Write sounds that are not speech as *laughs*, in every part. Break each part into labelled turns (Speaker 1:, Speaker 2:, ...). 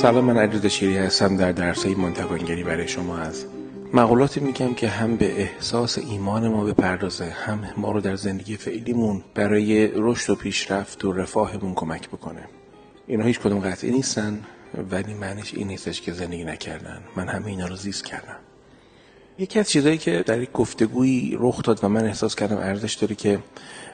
Speaker 1: سلام من علیرضا شیری هستم در درس ایمان توانگری برای شما از مقولاتی میگم که هم به احساس ایمان ما بپردازه هم ما رو در زندگی فعلیمون برای رشد و پیشرفت و رفاهمون کمک بکنه. اینا هیچ کدوم قطعی نیستن ولی معنیش این نیستش که زندگی نکردن. من همه اینا رو زیست کردم. یکی از چیزایی که در یک گفتگویی رخ داد و من احساس کردم ارزش داره که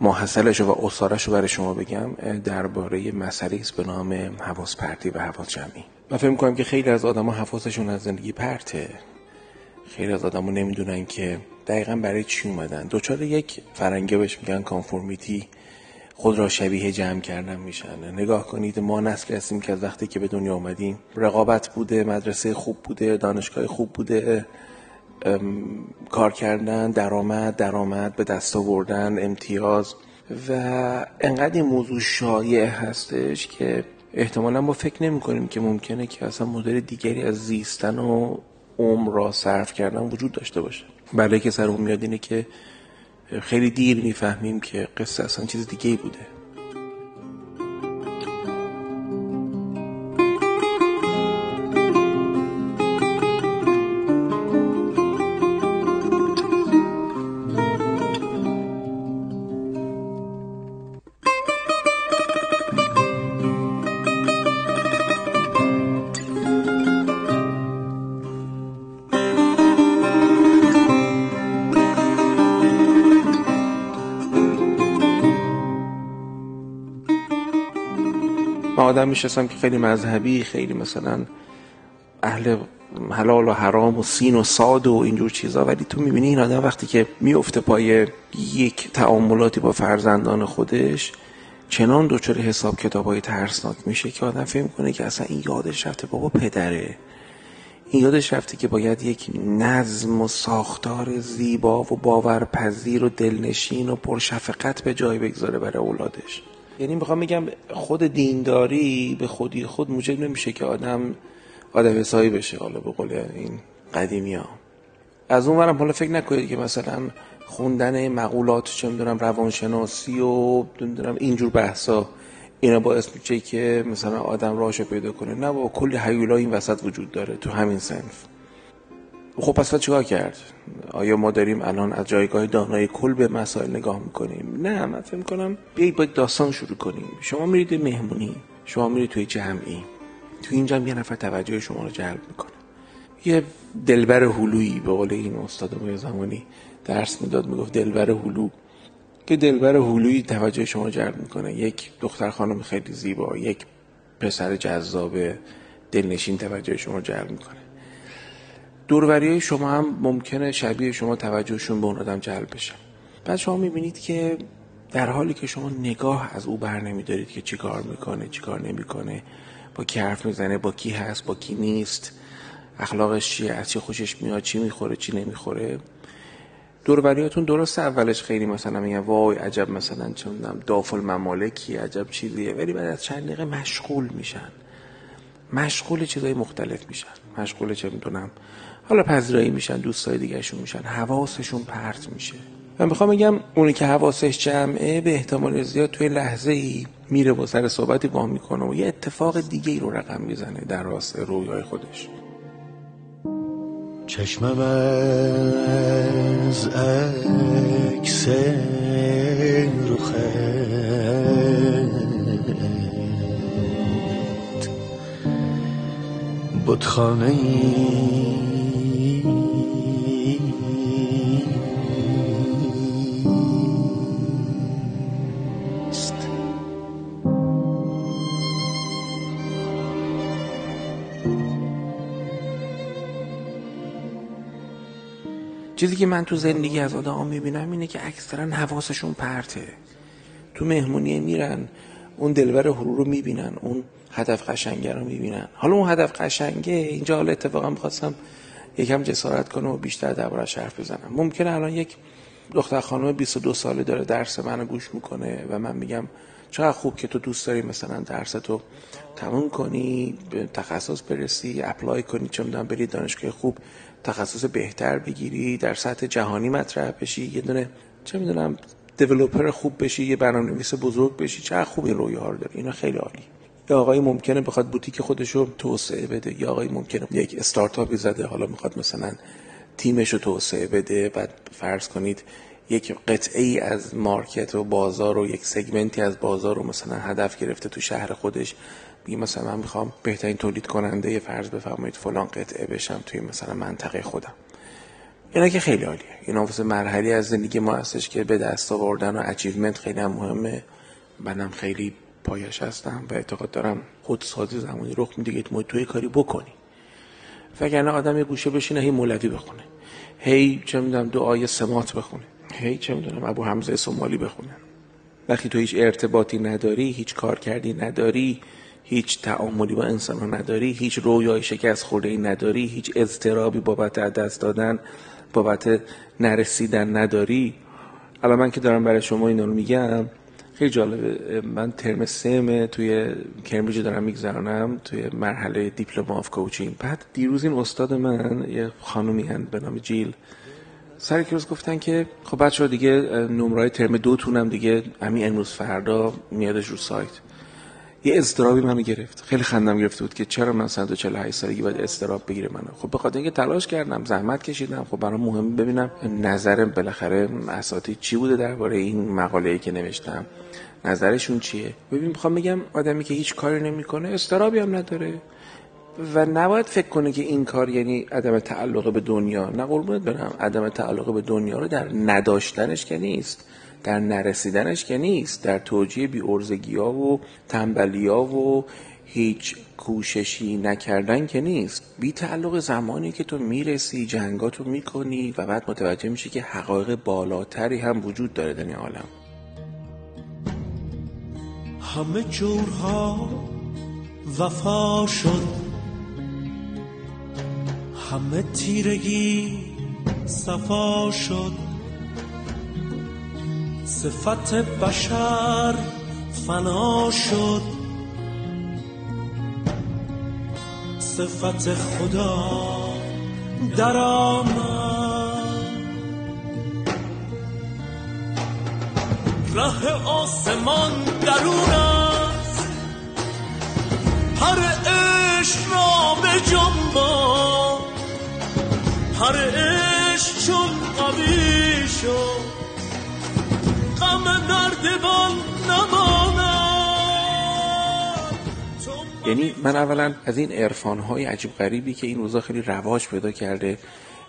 Speaker 1: ماحصلش و اصارش رو برای شما بگم درباره مسئله است به نام حواس پرتی و حواس جمعی من فکر می‌کنم که خیلی از آدما حواسشون از زندگی پرته. خیلی از آدما نمی‌دونن که دقیقا برای چی اومدن. دوچار یک فرنگه بهش میگن کانفورمیتی خود را شبیه جمع کردن میشن. نگاه کنید ما نسل هستیم که از وقتی که به دنیا اومدیم رقابت بوده مدرسه خوب بوده دانشگاه خوب بوده کار کردن درآمد درآمد به دست آوردن امتیاز. و انقدر این موضوع شایع هستش که احتمالا ما فکر نمی کنیم که ممکنه که اصلا مدل دیگری از زیستن و عمر را صرف کردن وجود داشته باشه. بله که سر اون میاد اینه که خیلی دیر می‌فهمیم که قصه اصلا چیز دیگه بوده. آدم میشستم که خیلی مذهبی خیلی مثلا اهل حلال و حرام و سین و ساد و اینجور چیزا. ولی تو می‌بینی این آدم وقتی که میفته پای یک تعاملاتی با فرزندان خودش چنان دچار حساب کتاب های ترسناک میشه که آدم فکر کنه که اصلا این یادش رفته بابا پدره. این یادش رفته که باید یک نظم و ساختار زیبا و باورپذیر و دلنشین و پرشفقت به جای بگذاره برای اولادش. یعنی می‌خوام بگم خود دینداری به خودی خود موجب نمیشه که آدم آدم حسابی بشه حالا به قول این قدیمی ها از اون ورم حالا فکر نکنید که مثلا خوندن مقولات چه می‌دونم روانشناسی و نمی‌دونم اینجور بحثا اینا باعث میشه که مثلا آدم راهشو پیدا کنه. نه با کلی حیولا این وسط وجود داره تو همین سنف خب پس چیکار کرد؟ آیا ما داریم الان از جایگاه دانای کل به مسائل نگاه می‌کنیم؟ نه من فکر می‌کنم بیایید با داستان شروع کنیم. شما میرید مهمونی شما میرید توی جمعی. تو این جمع یه نفر توجه شما رو جلب می‌کنه. یه دلبر هلویی به قول این استاد ما زمانی درس می‌داد می‌گفت دلبر هلو. که دلبر هلویی توجه شما جلب می‌کنه. یک دختر خانم خیلی زیبا یک پسر جذاب دلنشین توجه شما جلب می‌کنه. دوروری شما هم ممکنه شبیه شما توجهشون به اون آدم جلب بشه. بعد شما می‌بینید که در حالی که شما نگاه از او بر نمیدارید که چیکار می‌کنه چیکار نمی‌کنه با کی حرف می‌زنه با کی هست با کی نیست اخلاقش چیه از چی خوشش میاد چی می‌خوره چی نمی‌خوره. دوروریاتون درست اولش خیلی مثلا میگن وای عجب مثلا چه دافل ممالکی عجب چیزیه. ولی بعد از چند دقیقه مشغول میشن. مشغول چیزای مختلف میشن. مشغول چه می‌دونم حالا پذیرایی میشن دوستای دیگهشون میشن حواسشون پرت میشه. من می‌خوام بگم اونی که حواسش جمعه به احتمال زیاد توی لحظه ای میره با سر صحبتی با می‌کنه و یه اتفاق دیگه ای رو رقم می‌زنه در راست رویای خودش.
Speaker 2: چشمم از عکس رخت. بتخانه ای
Speaker 1: چیزی که من تو زندگی از آدم می‌بینم اینه که اکثرا حواسشون پرته. تو مهمونی میرن اون دلبر هرو رو می‌بینن اون هدف قشنگه رو می‌بینن. حالا اون هدف قشنگه اینجا حالا اتفاقا می‌خواستم یکم جسارت کنم و بیشتر دربارش حرف بزنم. ممکنه الان یک دختر خانم 22 ساله داره درس منو گوش می‌کنه و من میگم چقدر خوب که تو دوست داری مثلا درس تو تموم کنی تخصص برسی اپلای کنی چه می‌دونم بری دانشگاه خوب. تخصص بهتر بگیری در سطح جهانی مطرح بشی یه دونه چه می‌دونم دیولوپر خوب بشی یه برنامه‌نویس بزرگ بشی چقدر خوب این رویاها رو داری اینا خیلی عالی. یا آقای ممکنه بخواد بوتیک خودش رو توسعه بده یا آقای ممکنه یک استارتاپی زده حالا می‌خواد مثلا تیمش رو توسعه بده بعد فرض کنید یک قطعه ای از مارکت و بازار و یک سگمنتی از بازار رو مثلا هدف گرفته تو شهر خودش. میگه مثلا من می‌خوام بهترین تولید کننده فرض بفرمایید فلان قطعه بشم توی مثلا منطقه خودم. اینا که خیلی عالیه. این واسه مرحله از زندگی ما هستش که به دست آوردن و اچیومنت خیلی هم مهمه. منم خیلی پایش هستم و اعتقاد دارم خودسازی زمانی رخ میده که توی کاری بکنی. وگرنه آدم یه گوشه بشینه هی مولوی بخونه. هی چه می‌دونم دعای سمات بخونه. هی چه می‌دونم ابو حمزه سومالی بخونه. وقتی تو هیچ ارتباطی نداری هیچ کار کردی نداری هیچ تعاملی با انسان ها نداری هیچ رویای شکست خورده ای نداری هیچ اضطرابی بابت دست دادن بابت نرسیدن نداری. الان من که دارم برای شما اینا رو میگم خیلی جالبه. من ترم سم توی کمبریج دارم میگذرانم توی مرحله diploma of coaching بعد دیروز این استاد من یه خانومی هستند به نام جیل سر روز گفتن که خب بچه دیگه نمرای ترم دو تونم دیگه همین امروز فردا میادش رو سایت. یه اضطرابی منو گرفت. خیلی خندم گرفته بود که چرا من 148 سالگی باید اضطراب بگیره منو. خب به خاطر اینکه تلاش کردم زحمت کشیدم. خب برام مهم ببینم نظرم بالاخره اساتید چی بوده درباره این مقاله ای که نوشتم. نظرشون چیه؟ ببین می‌خوام بگم آدمی که هیچ کاری نمی‌کنه استرابی هم نداره. و نباید فکر کنه که این کار یعنی عدم تعلق به دنیا. نه قربونت برم. عدم تعلق به دنیا رو در نداشتنش که نیست. در نرسیدنش که نیست در توجیه بی ارزگی ها و تنبلی ها و هیچ کوششی نکردن که نیست. بی تعلق زمانی که تو می‌رسی جنگاتو می‌کنی و بعد متوجه میشی که حقایق بالاتری هم وجود داره در این عالم.
Speaker 2: همه جورها وفا شد. همه تیرگی صفا شد. صفت بشر فنا شد. صفت خدا در آمد. ره آسمان درون است. پر عشق را به جنبان پر عشق چون قوی شد.
Speaker 1: یعنی من اولا از این عرفان های عجیب غریبی که این روزا خیلی رواج پیدا کرده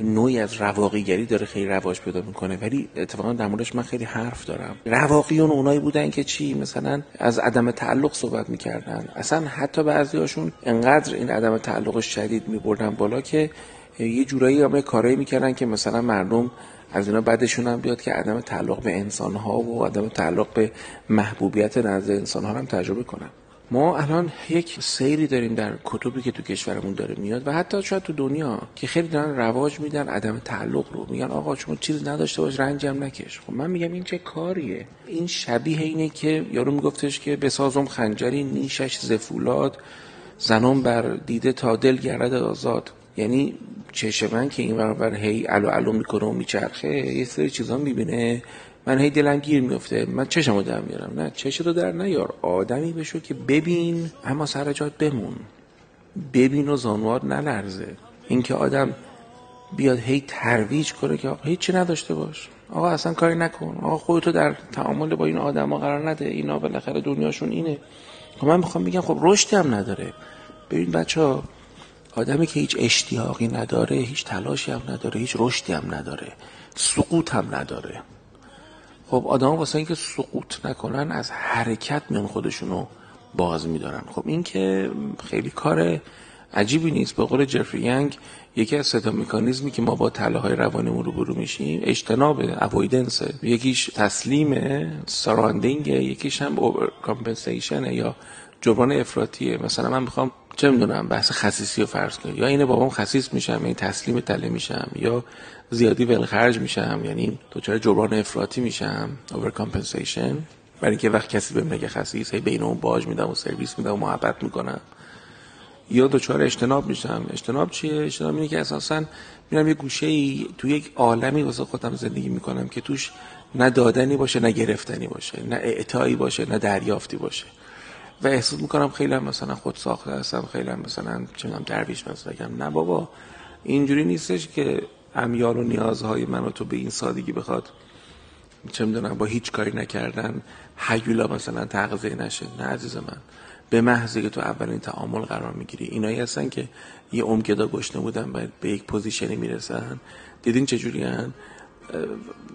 Speaker 1: نوعی از رواقیگری داره خیلی رواج پیدا می‌کنه ولی اتفاقا در موردش من خیلی حرف دارم. رواقیون اونایی بودن که چی؟ مثلا از عدم تعلق صحبت می‌کردن. اصلا حتی بعضی هاشون انقدر این عدم تعلق شدید میبردن بالا که یه جورایی هم کارایی می‌کردن که مثلا مردم از اینا بعدشون هم بیاد که عدم تعلق به انسان ها و عدم تعلق به محبوبیت نزد انسان ها هم تجربه کنن. ما الان یک سیری داریم در کتبی که تو کشورمون داره میاد و حتی شاید تو دنیا که خیلی دارن رواج میدن عدم تعلق رو. میگن آقا شما چیز نداشته باش رنجی هم نکش. خب من میگم این چه کاریه؟ این شبیه اینه که یارو میگفتش که بسازم خنجری نیشش زفولاد زنم بر دیده تا دل گرد آزاد. یعنی چشم من که این برابر هی الو الو می‌کنه و میچرخه یه سری چیزا می‌بینه. من هی دلم گیر میفته من چشم رو در میارم. نه چشم رو در نیار. آدمی بشو که ببین اما سر جات بمون. ببین و زانوار نلرزه. اینکه آدم بیاد هی ترویج کنه که آقا هیچی نداشته باش. آقا اصلا کاری نکن. آقا خودتو در تعامل با این آدما قرار نده. اینا بالاخره دنیاشون اینه. خب من می‌خوام بگم خب رشدی هم نداره. ببین بچه ها آدمی که هیچ اشتیاقی نداره هیچ تلاشی هم نداره هیچ رشدی هم نداره سقوط هم نداره. خب آدم واسه اینکه سقوط نکنن از حرکت میان خودشونو باز میدارن. خب این که خیلی کار عجیبی نیست. به قول جفری ینگ یکی از ستا مکانیزمی که ما با تلاهای روانیمون رو برو میشیم اجتناب اوایدنس یکیش تسلیم surrendering یکیش هم over یا جبران افراطیه. مثلا من می‌خوام چه می‌دونم بحث خسیسی رو فرض کنیم یا عین بابام خسیس میشم یعنی تسلیم تله میشم. یا زیادی ولخرج میشم یعنی دچار جبران افراطی میشم overcompensation برای اینکه وقت کسی بهم نگه خسیس هی به این اون باج میدم و سرویس میدم و محبت می‌کنم. یا دچار اجتناب میشم. اجتناب چیه؟ اجتناب اینه که اساسا میرم یه گوشه ای تو یک عالمی واسه خودم زندگی می‌کنم که توش نه دادنی باشه نه گرفتنی باشه نه اعطایی باشه نه دریافتی باشه. و احساس می‌کنم خیلی هم مثلا خود ساخته هستم خیلی هم مثلا چه درویش مسلکم نه بابا اینجوری نیستش که امیال و نیازهای من و تو به این سادگی بخواد. چه می‌دونم با هیچ کاری نکردن حیولا مثلا تغذیه نشه. نه عزیز من به محضی که تو اولین تعامل قرار می‌گیری. اینایی هستن که یه امگدا گشنه بودن و به یک پوزیشنی می‌رسن. دیدین چجوری هن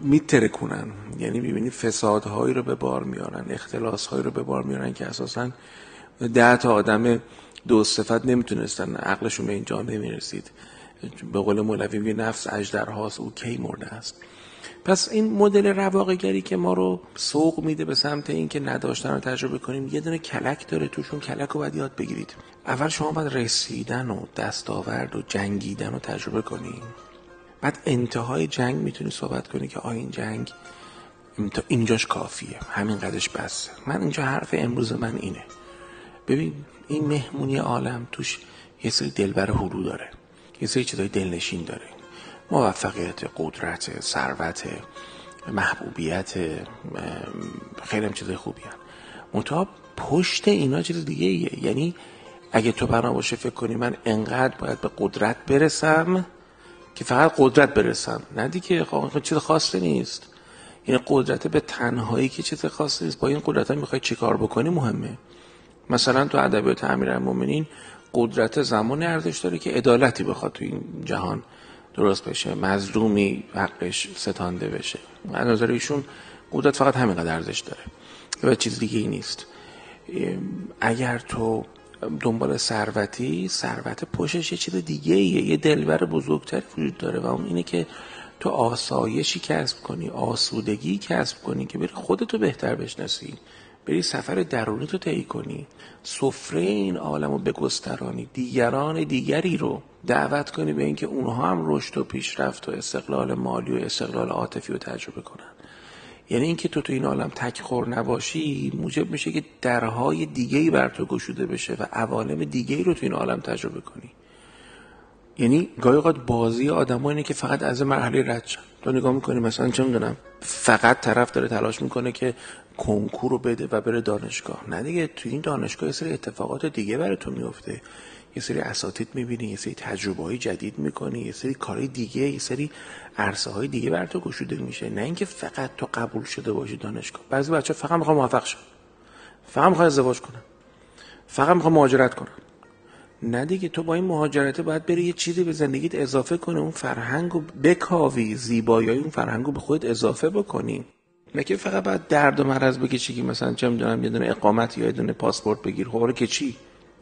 Speaker 1: میترکونن. یعنی می‌بینی فسادهایی رو به بار میارن اختلاسهایی رو به بار میارن که اساسا ده تا آدم دو صفت نمی‌تونستن عقلشون به اینجا نمی‌رسید به قول مولوی نفس اجدرهاست او کی مرده است. پس این مدل رواقگری که ما رو سوق میده به سمت اینکه نداشتن رو تجربه کنیم یه دونه کلک داره توشون کلک رو باید یاد بگیرید. اول شما باید رسیدن و دستاورد و جنگیدن رو تجربه کنیم بعد انتهای جنگ می‌تونی صحبت کنی که آ این جنگ تا اینجاش کافیه. همین قدش بس. من اینجا حرف امروز من اینه. ببین این مهمونی عالم توش یه سری دلبر حلو داره. یه سری چیزای دلنشین داره. موفقیت قدرت ثروت محبوبیت خیلی هم چیزای خوبی هم منتها پشت اینا چیز دیگه ایه. یعنی اگه تو برنامه باشه فکر کنی من انقدر باید به قدرت برسم که فقط قدرت برسم. نه دیگه خب چیز خاصی نیست. این قدرت به تنهایی که چیز خاصی نیست. با این قدرت ها می‌خوای چیکار بکنی مهمه. مثلا تو ادبیات امیرالمومنین قدرت زمان ارزش داره که عدالتی بخواد تو این جهان درست بشه. مظلومی حقش ستانده بشه. از نظر ایشون قدرت فقط همینقدر ارزش داره. و چیز دیگه ای نیست اگر تو دنبال ثروتی ثروت پشتش یه چیز دیگه ایه یه دلبر بزرگتری وجود داره و اون اینه که تو آسایشی کسب کنی آسودگی کسب کنی که بری خودتو بهتر بشناسی بری سفر درونی تو طی کنی. سفره این عالم رو بگسترانی دیگران دیگری رو دعوت کنی به اینکه اونها هم رشد و پیشرفت و استقلال مالی و استقلال عاطفی رو تجربه کنن. یعنی اینکه تو تو این عالم تک خور نباشی موجب میشه که درهای دیگه بر تو گشوده بشه و عوالم دیگه رو تو این عالم تجربه کنی. یعنی گاهی اوقات بازی آدم اینه که فقط از مرحله رد شن. تو نگاه می‌کنی مثلا چه می‌دونم فقط طرف داره تلاش می‌کنه که کنکور رو بده و بره دانشگاه. نه دیگه تو این دانشگاه سری اتفاقات دیگه برای تو میفته یه سری اساتید می‌بینی یه سری تجربه های جدید می‌کنی یه سری کارهای دیگه یه سری عرصه های دیگه بر تو گشوده میشه. نه اینکه فقط تو قبول شده باشی دانشگاه. بعضی بچه فقط می‌خوان موفق شن. فقط می‌خوان ازدواج کنن. فقط می‌خوان مهاجرت کنن. نه دیگه تو با این مهاجرته باید بری یه چیزی به زندگیت اضافه کنه اون فرهنگ رو بکاوی زیبایی اون فرهنگ رو به خودت اضافه بکنی. نه که فقط باید درد و مرض بکشی که مثلا چه می‌دونم یه دونه اقامت یا یه دونه پاسپورت بگیر. خب که چی؟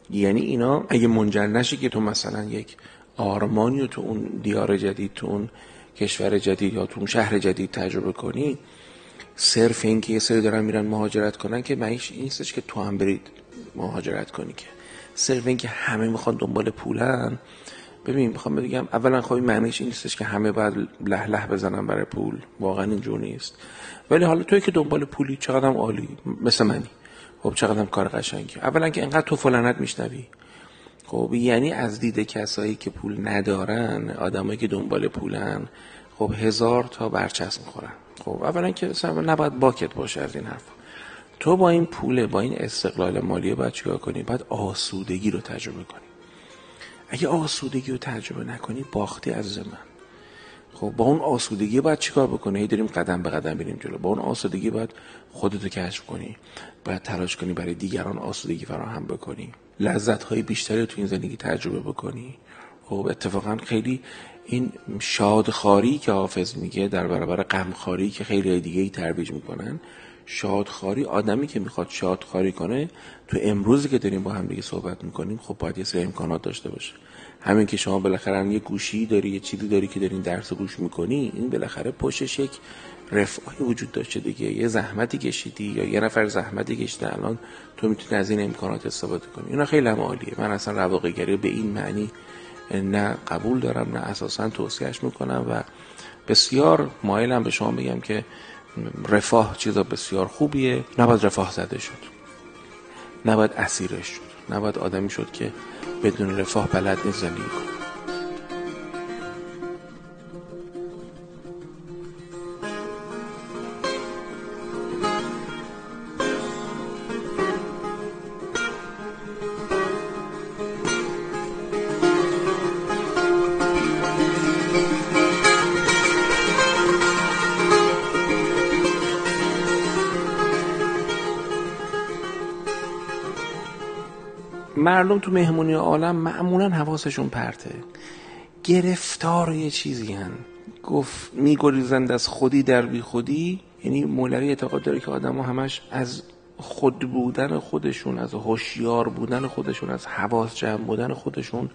Speaker 1: یعنی اینا اگه منجر نشه که تو مثلا یک آرمانی تو اون دیار جدید تو اون کشور جدید یا تو اون شهر جدید تجربه کنی صرف این که یه سری دارن میرن مهاجرت کنن که معنیش این نیستش که تو هم برید مهاجرت کنی که. صرف این که همه می‌خوان دنبال پولن. ببین می‌خوام بگم اولا خب این معنیش این نیستش که همه باید له له بزنن برای پول. واقعا اینجور نیست. ولی حالا توی که دنبال پولی چقدر عالی؟ مثل منی. خب چقدر کار قشنگی اولا که انقدر تو فلانت میشنوی. خب یعنی از دید کسایی که پول ندارن آدمایی که دنبال پولن خب هزار تا برچسب می‌خورن. خب اولا که نباید باکت باشه از این حرف تو با این پوله با این استقلال مالی باید چیکار کنی؟ باید آسودگی رو تجربه کنی. اگه آسودگی رو تجربه نکنی باختی از من. خب با اون آسودگی باید چیکار بکنی؟ هی داریم قدم به قدم بریم جلو. با اون آسودگی باید خودتو کشف کنی. باید تلاش کنی برای دیگران آسودگی فراهم بکنی. لذت های بیشتری تو این زندگی تجربه بکنی. خب اتفاقا خیلی این شادخاری که حافظ میگه در برابر غمخاری که خیلی دیگه ای ترویج می‌کنن شادخاری آدمی که می‌خواد شادخاری کنه تو امروزی که داریم با هم دیگه صحبت می‌کنیم خب باید یه سری امکانات داشته باشه. همین که شما بالاخره یه گوشی داری یه چیزی داری که دارین درس گوش می‌کنی این بالاخره پشتش یک رفاهی وجود داشته دیگه. یه زحمتی کشیدی یا یه نفر زحمتی کشیده الان تو می‌تونی از این امکانات استفاده کنی. اینا خیلی هم عالیه. من اصلا رواقیگری به این معنی نه قبول دارم نه اساسا توصیهش می‌کنم و بسیار مایلم به شما بگم که رفاه چیزا بسیار خوبیه. نباید رفاه زده شد. نباید اسیرش شد. نباید آدمی شد که بدون رفاه بلد نیست زندگی کنه. مردم تو مهمونی عالم معمولا حواسشون پرته. گرفتار یه چیزی هن. گفت میگریزند از خودی در بی خودی. یعنی مولوی اعتقاد داره که آدم همش از خود بودن خودشون از هوشیار بودن خودشون از حواس جمع بودن خودشون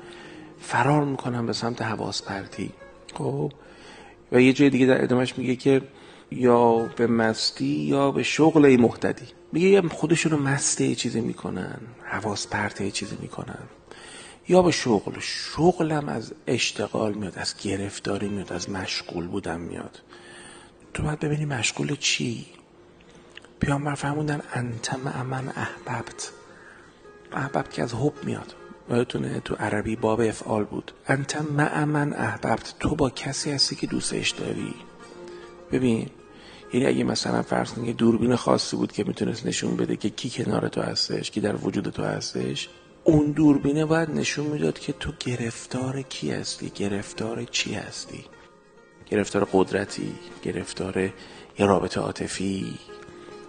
Speaker 1: فرار می‌کنن به سمت حواس پرتی خب؟ و یه جای دیگه در ادامهش میگه که یا به مستی یا به شغل محتدی میگه خودشون رو مسته چیزی می‌کنن حواس پرته چیزی می‌کنن. یا به شغل. شغلم از اشتغال میاد از گرفتاری میاد از مشغول بودن میاد. تو باید ببینی مشغول چی؟ پیامبر فرمودن انت مع من احببت. احببت که از حب میاد. یادتونه تو عربی باب افعال بود. انت مع من احببت. تو با کسی هستی که دوستش داری. ببین یعنی اگه مثلا فرض کنید دوربین خاصی بود که می‌تونست نشون بده که کی کنار تو هستش کی در وجود تو هستش اون دوربینه باید نشون می‌داد که تو گرفتار کی هستی گرفتار چی هستی؟ گرفتار قدرتی گرفتار یه رابطه عاطفی؟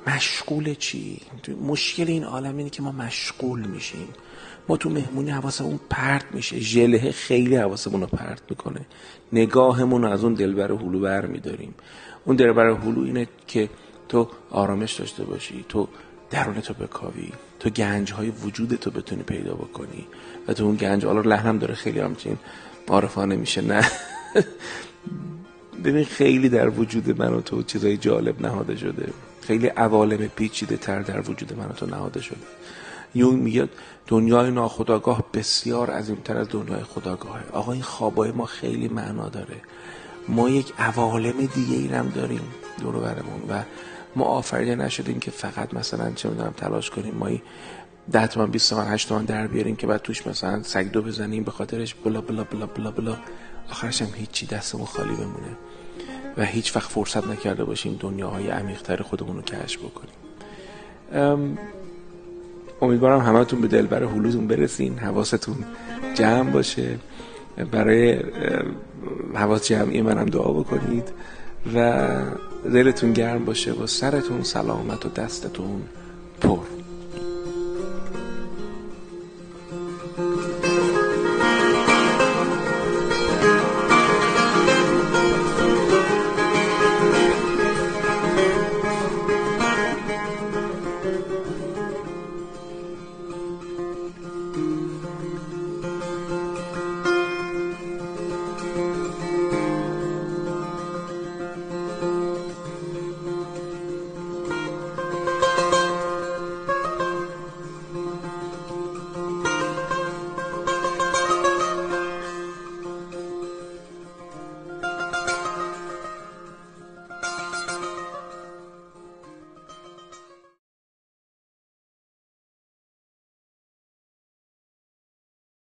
Speaker 1: مشغول چی؟ مشکل این عالم اینه که ما مشغول میشیم. تو مهمونی حواسمون پرت میشه. ژله خیلی حواسمون رو پرت می‌کنه. نگاهمون از اون دلبر هلو بر میداریم. اون دلبر هلو اینه که تو آرامش داشته باشی. تو درون تو بکاوی. تو گنج های وجود تو بتونی پیدا بکنی. و تو اون گنج حالا لحنم داره خیلی همچین عارفانه میشه نه؟ *laughs* ببین خیلی در وجود من و تو چیزای جالب نهاده شده. خیلی عوالم پیچیده تر در وجود من و تو نهاده شده. یونگ میگه دنیای ناخداگاه بسیار عظیمتر از دنیای خداگاهه آقا این خوابای ما خیلی معنا داره. ما یک عوالم دیگه ای هم داریم دور برمون و ما آفریده نشدیم که فقط مثلا چه می‌دونم تلاش کنیم ما ده تومن 20 تومن 8 تومن در بیاریم که بعد توش مثلا سگ دو بزنیم به خاطرش بلا بلا بلا بلا بلا. آخرش هم هیچی دستمون خالی بمونه و هیچ وقت فرصت نکرده باشیم دنیاهای عمیقتر خودمون رو کشف بکنیم. امیدوارم همتون به دلبر هلوتون برسین حواستون جمع باشه. برای حواس جمعی منم دعا بکنید و دلتون گرم باشه و سرتون سلامت و دستتون پر.